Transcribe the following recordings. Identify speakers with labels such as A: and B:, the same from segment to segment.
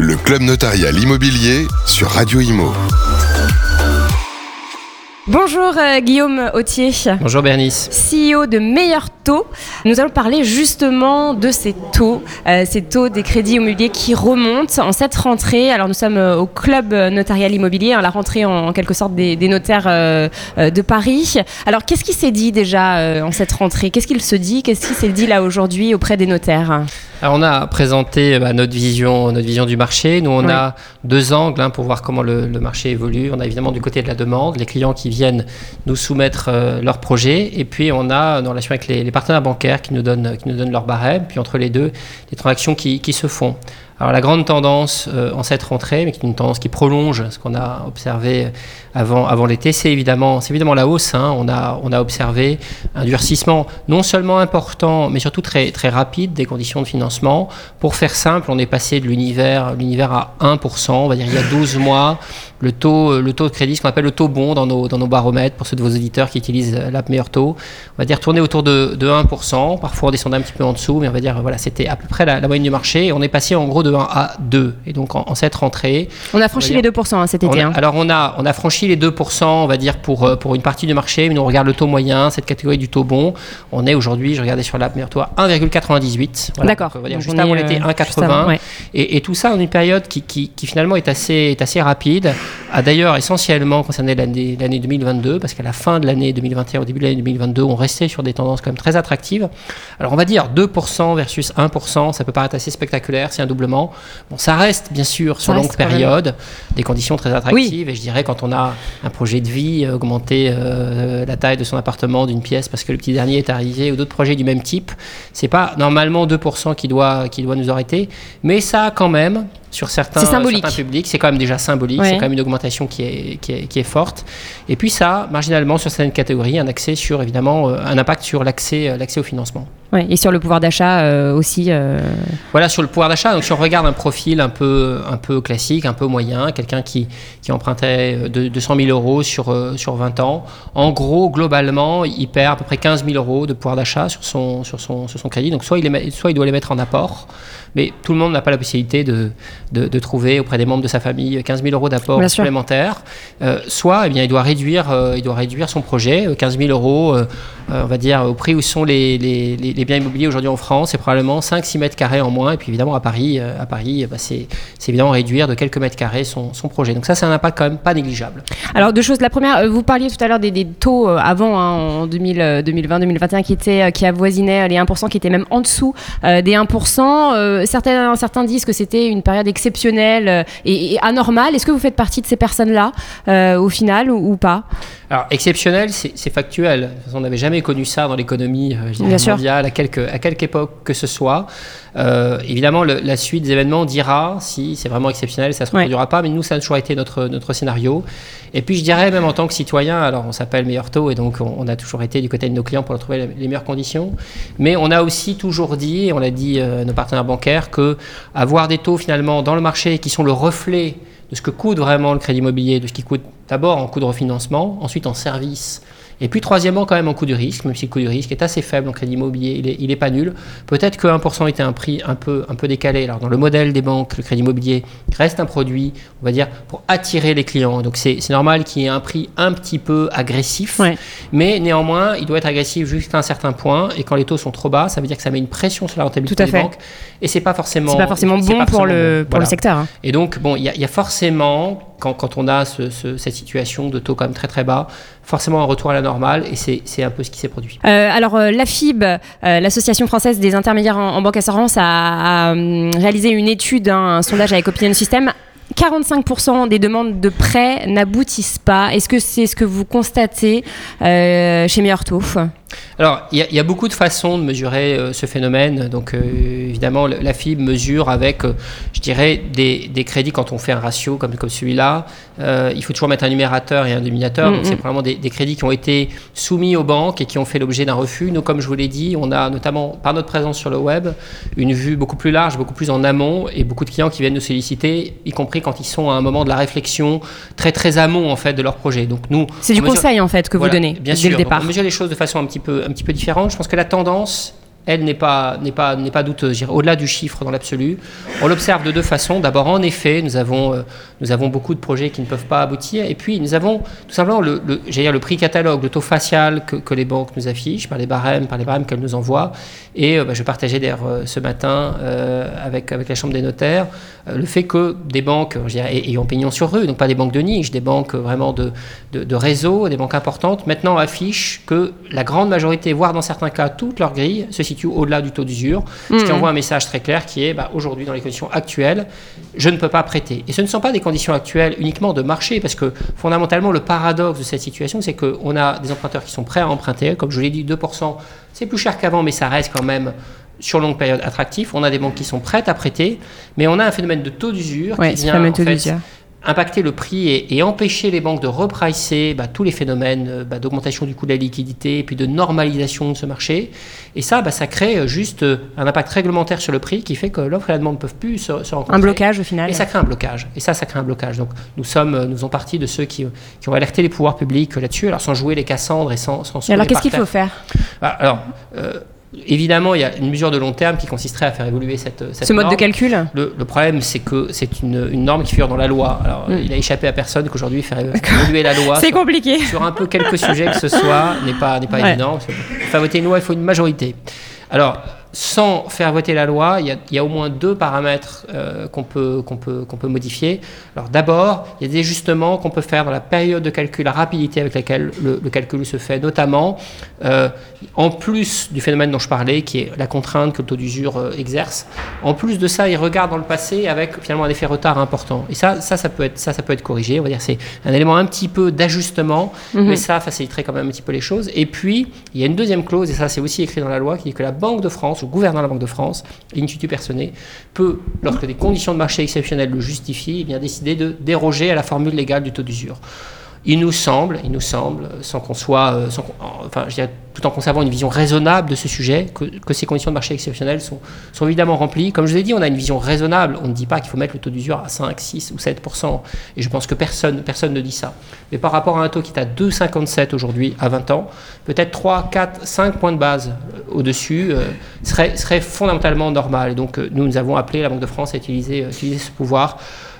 A: Le club notarial immobilier sur Radio Imo.
B: Bonjour euh, Guillaume Autier.
C: Bonjour Bernice.
B: CEO de Meilleur Taux. Nous allons parler justement de ces taux, euh, ces taux des crédits immobiliers qui remontent en cette rentrée. Alors nous sommes euh, au club notarial immobilier, hein, la rentrée en, quelque sorte des, notaires de Paris. Alors qu'est-ce qui s'est dit déjà en cette rentrée? Qu'est-ce qu'il se dit? Qu'est-ce qui s'est dit là aujourd'hui auprès des notaires?
C: Alors on a présenté bah, notre, vision, notre vision du marché. Nous, on a deux angles hein, pour voir comment le, marché évolue. On a évidemment du côté de la demande, les clients qui viennent nous soumettre euh, leurs projets. Et puis on a, dans relation avec les, partenaires bancaires, qui nous donnent, qui nous donnent leur barème. Puis entre les deux, les transactions qui, qui se font. Alors la grande tendance euh, en cette rentrée, mais qui est une tendance qui prolonge ce qu'on a observé avant, l'été, c'est évidemment, la hausse. Hein. On, a, observé un durcissement non seulement important, mais surtout très, rapide des conditions de financement. Pour faire simple, on est passé de l'univers, à 1%, on va dire il y a 12 mois, le taux, de crédit, ce qu'on appelle le taux bon dans nos, baromètres, pour ceux de vos auditeurs qui utilisent l'app meilleur taux, on va dire tourner autour de, de 1%, parfois on descendait un petit peu en dessous, mais on va dire voilà, c'était à peu près la, moyenne du marché, on est passé en gros de 1 à 2. Et donc en, cette rentrée...
B: On a franchi les 2% hein, cet été.
C: hein. Alors on a, on a franchi les 2%, on va dire, pour, euh, pour une partie du marché, mais nous on regarde le taux moyen, cette catégorie du taux bon. On est aujourd'hui, je regardais sur l'app taux, à 1,98.
B: D'accord.
C: On va dire, juste avant l'été, 1,80. Euh, et, et, tout ça en une période qui, qui, qui, finalement est assez, est assez rapide, a d'ailleurs essentiellement concerné l'année 2022, parce qu'à la fin de l'année 2021, au début de l'année 2022, on restait sur des tendances quand même très attractives. Alors on va dire 2% versus 1%, ça peut paraître assez spectaculaire, c'est un doublement. Bon, ça reste bien sûr sur longue période des conditions très attractives. Et je dirais quand on a un projet de vie, euh, augmenter euh, la taille de son appartement d'une pièce parce que le petit dernier est arrivé ou d'autres projets du même type, c'est pas normalement 2% qui doit, qui doit nous arrêter, mais ça a quand même sur certains, certains publics, c'est quand même déjà symbolique, c'est quand même une augmentation qui est, qui est, qui est, forte. Et puis ça, marginalement, sur certaines catégories, un accès sur, évidemment, euh, un impact sur l'accès, l'accès au financement.
B: Ouais, et sur le pouvoir d'achat euh, aussi. Euh.
C: Voilà, sur le pouvoir d'achat. Donc, si on regarde un profil un peu, un peu classique, un peu moyen, quelqu'un qui, qui empruntait de, 200 000 euros sur, euh, sur 20 ans, en gros, globalement, il perd à peu près 15 000 euros de pouvoir d'achat sur son, sur, son, sur son crédit. Donc, soit il, les, soit il doit les mettre en apport, mais tout le monde n'a pas la possibilité de, de, de, trouver auprès des membres de sa famille 15 000 euros d'apport supplémentaire. soit, eh bien, il doit réduire, il doit réduire son projet, 15 000 euros, on va dire, au prix où sont les, les, les biens immobiliers aujourd'hui en France, c'est probablement 5-6 mètres carrés en moins. Et puis évidemment, à Paris, euh, à Paris bah, c'est évidemment réduire de quelques mètres carrés son, son projet. Donc ça, c'est un impact quand même pas négligeable.
B: Alors, deux choses. La première, euh, vous parliez tout à l'heure des, des, taux euh, avant, hein, en 2020-2021, qui, étaient, qui avoisinaient les 1%, qui étaient même en dessous des 1%. certains, certains disent que c'était une période exceptionnelle et, anormale. Est-ce que vous faites partie de ces personnes-là, au final, ou, pas?
C: Alors, exceptionnel, c'est factuel. On n'avait jamais connu ça dans l'économie mondiale à quelque, à quelque époque que ce soit. Euh, évidemment, la suite des événements dira si c'est vraiment exceptionnel, ça ne se reproduira pas, mais nous, ça a toujours été notre, notre scénario. Et puis, je dirais, même en tant que citoyen, alors on s'appelle Meilleur Taux, et donc on, a toujours été du côté de nos clients pour trouver les meilleures conditions, mais on a aussi toujours dit, et on l'a dit euh, nos partenaires bancaires, que avoir des taux finalement dans le marché qui sont le reflet de ce que coûte vraiment le crédit immobilier, de ce qui coûte d'abord en coût de refinancement, ensuite en service et puis troisièmement, quand même en coût de risque, même si le coût du risque est assez faible en crédit immobilier, il n'est pas nul. Peut-être que 1% était un prix un peu, un peu décalé. Alors dans le modèle des banques, le crédit immobilier reste un produit, on va dire, pour attirer les clients. Donc c'est normal qu'il y ait un prix un petit peu agressif, mais néanmoins, il doit être agressif jusqu'à un certain point. Et quand les taux sont trop bas, ça veut dire que ça met une pression sur la rentabilité des banques. Et c'est pas forcément,
B: pas forcément bon pour, le, pour le secteur. Hein.
C: Et donc, bon, il y, y, a forcément quand, on a ce, cette situation de taux quand même très très bas, forcément un retour à la normale et c'est un peu ce qui s'est produit.
B: Euh, alors euh, l'AFIB, euh, l'Association française des intermédiaires en, banque assurance, a, a hum, réalisé une étude, hein, un sondage avec Opinion System 45% des demandes de prêt n'aboutissent pas. Est-ce que c'est ce que vous constatez chez Meilleur Taux?
C: Alors, il y, a beaucoup de façons de mesurer euh, ce phénomène. Donc, euh, évidemment, la FIB mesure avec, je dirais, des, crédits quand on fait un ratio comme, comme celui-là. il faut toujours mettre un numérateur et un dénominateur. Donc, c'est probablement des, des, crédits qui ont été soumis aux banques et qui ont fait l'objet d'un refus. Nous, comme je vous l'ai dit, on a notamment, par notre présence sur le web, une vue beaucoup plus large, beaucoup plus en amont et beaucoup de clients qui viennent nous solliciter, y compris quand ils sont à un moment de la réflexion très très amont en fait de leur projet. Donc nous,
B: c'est du conseil en fait que vous donnez
C: bien
B: dès le départ.
C: on mesure les choses de façon un petit peu un petit peu différente. Je pense que la tendance elle n'est pas, n'est pas, n'est pas douteuse. Au-delà du chiffre dans l'absolu, on l'observe de deux façons. D'abord, en effet, nous avons, euh, nous avons beaucoup de projets qui ne peuvent pas aboutir. Et puis, nous avons tout simplement le, dire, le prix catalogue, le taux facial que, que, les banques nous affichent, par les barèmes, par les barèmes qu'elles nous envoient. Et euh, bah, je partageais d'ailleurs euh, ce matin avec, avec la Chambre des notaires le fait que des banques, dirais, ayant pignon sur rue, donc pas des banques de niche, des banques vraiment de, de, de réseau, des banques importantes, maintenant affichent que la grande majorité, voire dans certains cas toute leur grille, se situe au-delà du taux d'usure, ce qui mmh. envoie un message très clair qui est bah, aujourd'hui, dans les conditions actuelles, je ne peux pas prêter. Et ce ne sont pas des conditions actuelles uniquement de marché, parce que fondamentalement, le paradoxe de cette situation, c'est qu'on a des emprunteurs qui sont prêts à emprunter, comme je l'ai dit, 2%, c'est plus cher qu'avant, mais ça reste quand même sur longue période attractif. On a des banques qui sont prêtes à prêter, mais on a un phénomène de taux d'usure qui vient en fait, impacter le prix et, empêcher les banques de repricer bah, tous les phénomènes euh, bah, d'augmentation du coût de la liquidité et puis de normalisation de ce marché. Et ça, bah, ça crée euh, juste euh, un impact réglementaire sur le prix qui fait que l'offre et la demande ne peuvent plus se, rencontrer.
B: Un blocage au final.
C: Et ça crée un blocage. Et ça, ça crée un blocage. Donc nous sommes, nous faisons partie de ceux qui, qui ont alerté les pouvoirs publics là-dessus, alors sans jouer les Cassandres et sans... sans
B: et alors qu'est-ce qu'il faut faire?
C: Alors... Évidemment, il y a une mesure de long terme qui consisterait à faire évoluer cette,
B: Ce mode de calcul
C: le, problème, c'est que c'est une, une, norme qui figure dans la loi. Alors, hmm. il a échappé à personne qu'aujourd'hui, faire évoluer la loi.
B: c'est compliqué.
C: Sur un peu quelques sujets que ce soit n'est pas, pas évident. Pour faire voter une loi, il faut une majorité. Alors, sans faire voter la loi, il y a, au moins deux paramètres euh, qu'on peut, qu'on peut, qu'on peut modifier. Alors d'abord, il y a des ajustements qu'on peut faire dans la période de calcul, la rapidité avec laquelle le, calcul se fait, notamment euh, en plus du phénomène dont je parlais, qui est la contrainte que le taux d'usure euh, exerce. En plus de ça, il regarde dans le passé avec finalement un effet retard important. Et ça, ça, ça peut être, ça, ça peut être corrigé. On va dire c'est un élément un petit peu d'ajustement, mhm. mais ça faciliterait quand même un petit peu les choses. Et puis, il y a une deuxième clause, et ça c'est aussi écrit dans la loi, qui dit que la Banque de France de la Banque de France, institut personné, peut, lorsque des conditions de marché exceptionnelles le justifient, eh bien décider de déroger à la formule légale du taux d'usure. Il nous semble, il nous semble, sans qu'on soit, euh, sans enfin, tout en conservant une vision raisonnable de ce sujet, que, ces conditions de marché exceptionnelles sont, évidemment remplies. Comme je l'ai dit, on a une vision raisonnable. On ne dit pas qu'il faut mettre le taux d'usure à 5, 6 ou 7% Et je pense que personne, personne ne dit ça. Mais par rapport à un taux qui est à 2,57 aujourd'hui, à 20 ans, peut-être 3, 4, 5 points de base euh, au-dessus euh, serait, fondamentalement normal. Et donc, nous, nous avons appelé la Banque de France à utiliser ce pouvoir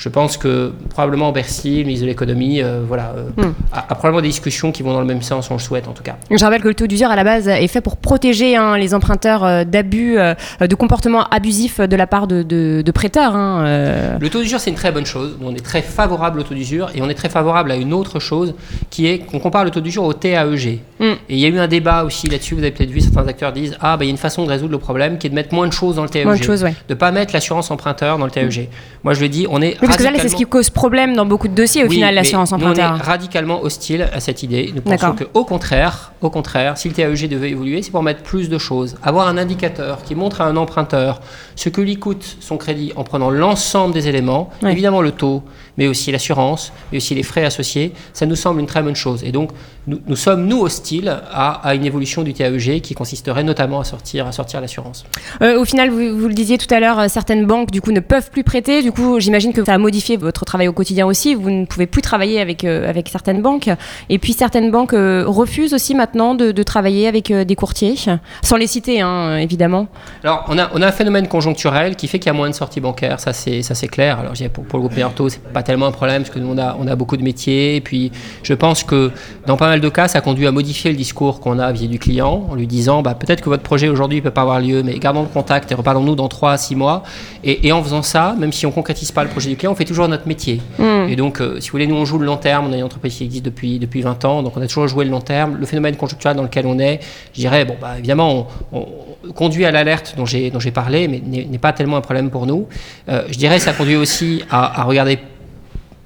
C: je pense que probablement Bercy, le ministre de l'économie, euh, voilà, euh, hmm. a, probablement des discussions qui vont dans le même sens, on le souhaite en tout cas.
B: Je rappelle que le taux d'usure à la base est fait pour protéger hein, les emprunteurs euh, d'abus, de comportements abusifs de la part de, prêteurs. Hein,
C: le taux d'usure, c'est une très bonne chose. On est très favorable au taux d'usure et on est très favorable à une autre chose qui est qu'on compare le taux d'usure au TAEG. Hmm. Et il y a eu un débat aussi là-dessus, vous avez peut-être vu, certains acteurs disent Ah, bah, il y a une façon de résoudre le problème qui est de mettre moins de choses dans le TAEG. De ne pas mettre l'assurance emprunteur dans le TAEG. Moi, je le dis, on est
B: parce que là, c'est ce qui cause problème dans beaucoup de dossiers, au final, l'assurance emprunteur.
C: on est radicalement hostile à cette idée. Nous pensons qu'au contraire, au contraire, si le TAEG devait évoluer, c'est pour mettre plus de choses. Avoir un indicateur qui montre à un emprunteur ce que lui coûte son crédit en prenant l'ensemble des éléments, évidemment le taux, mais aussi l'assurance, mais aussi les frais associés, ça nous semble une très bonne chose. Et donc, nous, sommes, nous, hostiles à, une évolution du TAEG qui consisterait notamment à sortir, à sortir l'assurance.
B: Euh, au final, vous, vous, le disiez tout à l'heure, euh, certaines banques, du coup, ne peuvent plus prêter. Du coup, j'imagine que ça a modifié votre travail au quotidien aussi. Vous ne pouvez plus travailler avec, euh, avec certaines banques. Et puis, certaines banques refusent aussi maintenant de, travailler avec des courtiers, sans les citer, hein, évidemment.
C: Alors, on a, on a un phénomène conjoncturel qui fait qu'il y a moins de sorties bancaires, ça c'est, ça c'est clair. Alors, pour, pour le groupe Merto, c'est pas tellement un problème, parce que nous, on a, on a beaucoup de métiers. Et puis, je pense que dans pas mal de cas, ça conduit à modifier le discours qu'on a vis du client en lui disant bah, peut-être que votre projet aujourd'hui ne peut pas avoir lieu, mais gardons le contact et reparlons-nous dans 3 à 6 mois. Et, en faisant ça, même si on ne concrétise pas le projet du client, on fait toujours notre métier. Hmm. Et donc, euh, si vous voulez, nous, on joue le long terme. On a une entreprise qui existe depuis, depuis 20 ans, donc on a toujours joué le long terme. Le phénomène conjoncturel dans lequel on est, je dirais, bon, bah, évidemment, on, conduit à l'alerte dont j'ai parlé, mais n'est pas tellement un problème pour nous. Euh, je dirais ça conduit aussi à, à regarder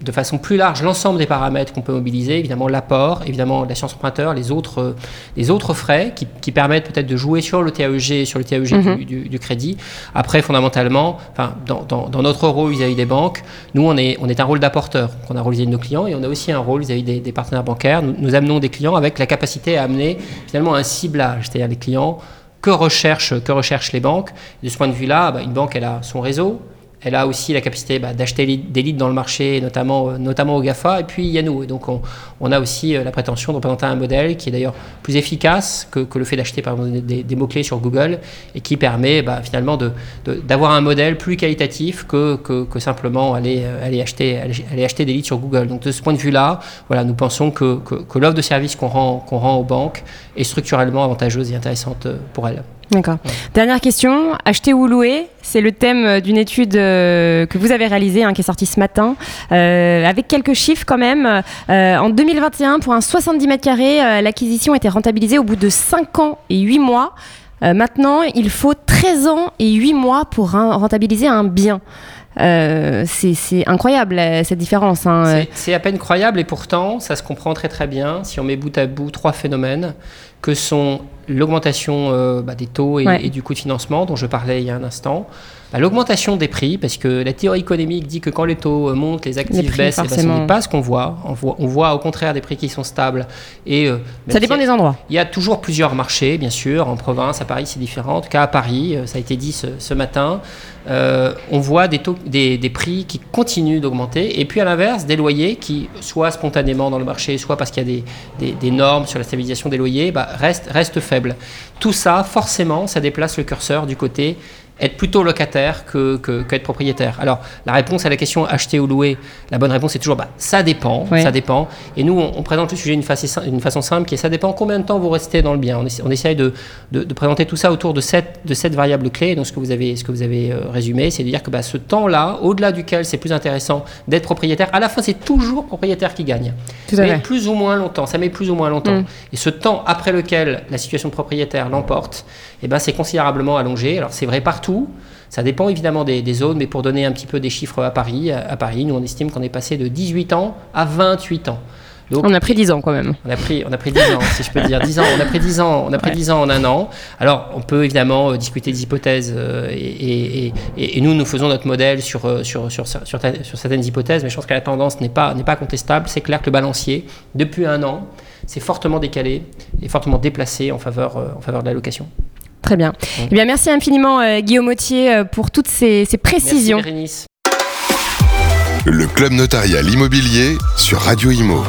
C: de façon plus large l'ensemble des paramètres qu'on peut mobiliser, évidemment l'apport, évidemment la science emprunteur, les autres, euh, les autres frais qui, permettent peut-être de jouer sur le TAEG, sur le TAEG mhm. du, crédit. Après, fondamentalement, enfin, dans, notre rôle vis-à-vis des banques, nous, on est, on est un rôle d'apporteur. On a un rôle vis-à-vis de nos clients et on a aussi un rôle vis-à-vis des, partenaires bancaires. Nous, nous amenons des clients avec la capacité à amener finalement un ciblage, c'est-à-dire les clients que recherchent, que recherchent les banques. De ce point de vue-là, bah, une banque, elle a son réseau, elle a aussi la capacité bah, d'acheter des leads dans le marché, notamment, euh, au GAFA, et puis il nous. Et donc on, a aussi la prétention de présenter un modèle qui est d'ailleurs plus efficace que, le fait d'acheter par exemple des, mots-clés sur Google et qui permet bah, finalement d'avoir un modèle plus qualitatif que, simplement aller, aller, acheter, des leads sur Google. Donc de ce point de vue-là, nous pensons que, l'offre de service qu'on rend aux banques est structurellement avantageuse et intéressante pour elles.
B: D'accord. Dernière question, acheter ou louer C'est le thème euh, d'une étude euh, que vous avez réalisée, hein, qui est sortie ce matin, euh, avec quelques chiffres quand même. en 2021, pour un 70 mètres carrés, l'acquisition était rentabilisée au bout de 5 ans et 8 mois. maintenant, il faut 13 ans et 8 mois pour rentabiliser un bien. c'est incroyable cette différence. Hein.
C: C'est à peine croyable et pourtant ça se comprend très très bien si on met bout à bout trois phénomènes que sont l'augmentation euh, bah, des taux et, du coût de financement dont je parlais il y a un instant, bah, l'augmentation des prix, parce que la théorie économique dit que quand les taux euh, montent, les actifs baissent, et bah, ce n'est pas ce qu'on voit. On, voit. on voit au contraire des prix qui sont stables. Et,
B: euh, ça dépend des endroits.
C: Il y a toujours plusieurs marchés, bien sûr. En province, à Paris, c'est différent. En tout cas, à Paris, ça a été dit ce, matin, on voit des, taux, des, des prix qui continuent d'augmenter. Et puis à l'inverse, des loyers qui, soit spontanément dans le marché, soit parce qu'il y a des, des, normes sur la stabilisation des loyers, restent, restent faibles. Tout ça, forcément, ça déplace le curseur du côté être plutôt locataire que, que, propriétaire. Alors, la réponse à la question acheter ou louer, la bonne réponse est toujours bah, ça dépend, ça dépend. Et nous, on, présente le sujet d'une façon, façon, simple qui est ça dépend combien de temps vous restez dans le bien. On, essaye de, de, présenter tout ça autour de cette, de cette variable clé. Donc, ce que vous avez, ce que vous avez euh, résumé, c'est de dire que bah, ce temps-là, au-delà duquel c'est plus intéressant d'être propriétaire, à la fin, c'est toujours propriétaire qui gagne. mais plus ou moins longtemps, ça met plus ou moins longtemps. Mm. Et ce temps après lequel la situation de propriétaire l'emporte, eh ben, c'est considérablement allongé. Alors, c'est vrai partout ça dépend évidemment des, zones, mais pour donner un petit peu des chiffres à Paris, à Paris, nous on estime qu'on est passé de 18 ans à 28 ans.
B: Donc, on a pris 10 ans quand même.
C: On a pris, on a pris 10 ans, si je peux dire. 10 ans, on a pris 10 ans, on a pris 10 ans en un an. Alors, on peut évidemment euh, discuter des hypothèses euh, et, et, et, nous, nous faisons notre modèle sur, euh, sur, sur, sur, sur certaines hypothèses, mais je pense que la tendance n'est pas, pas contestable. C'est clair que le balancier, depuis un an, s'est fortement décalé et fortement déplacé en faveur, en faveur de la location.
B: Très bien. Eh bien, merci infiniment euh, Guillaume Autier euh, pour toutes ces, précisions.
A: Le club notarial immobilier sur Radio Imo.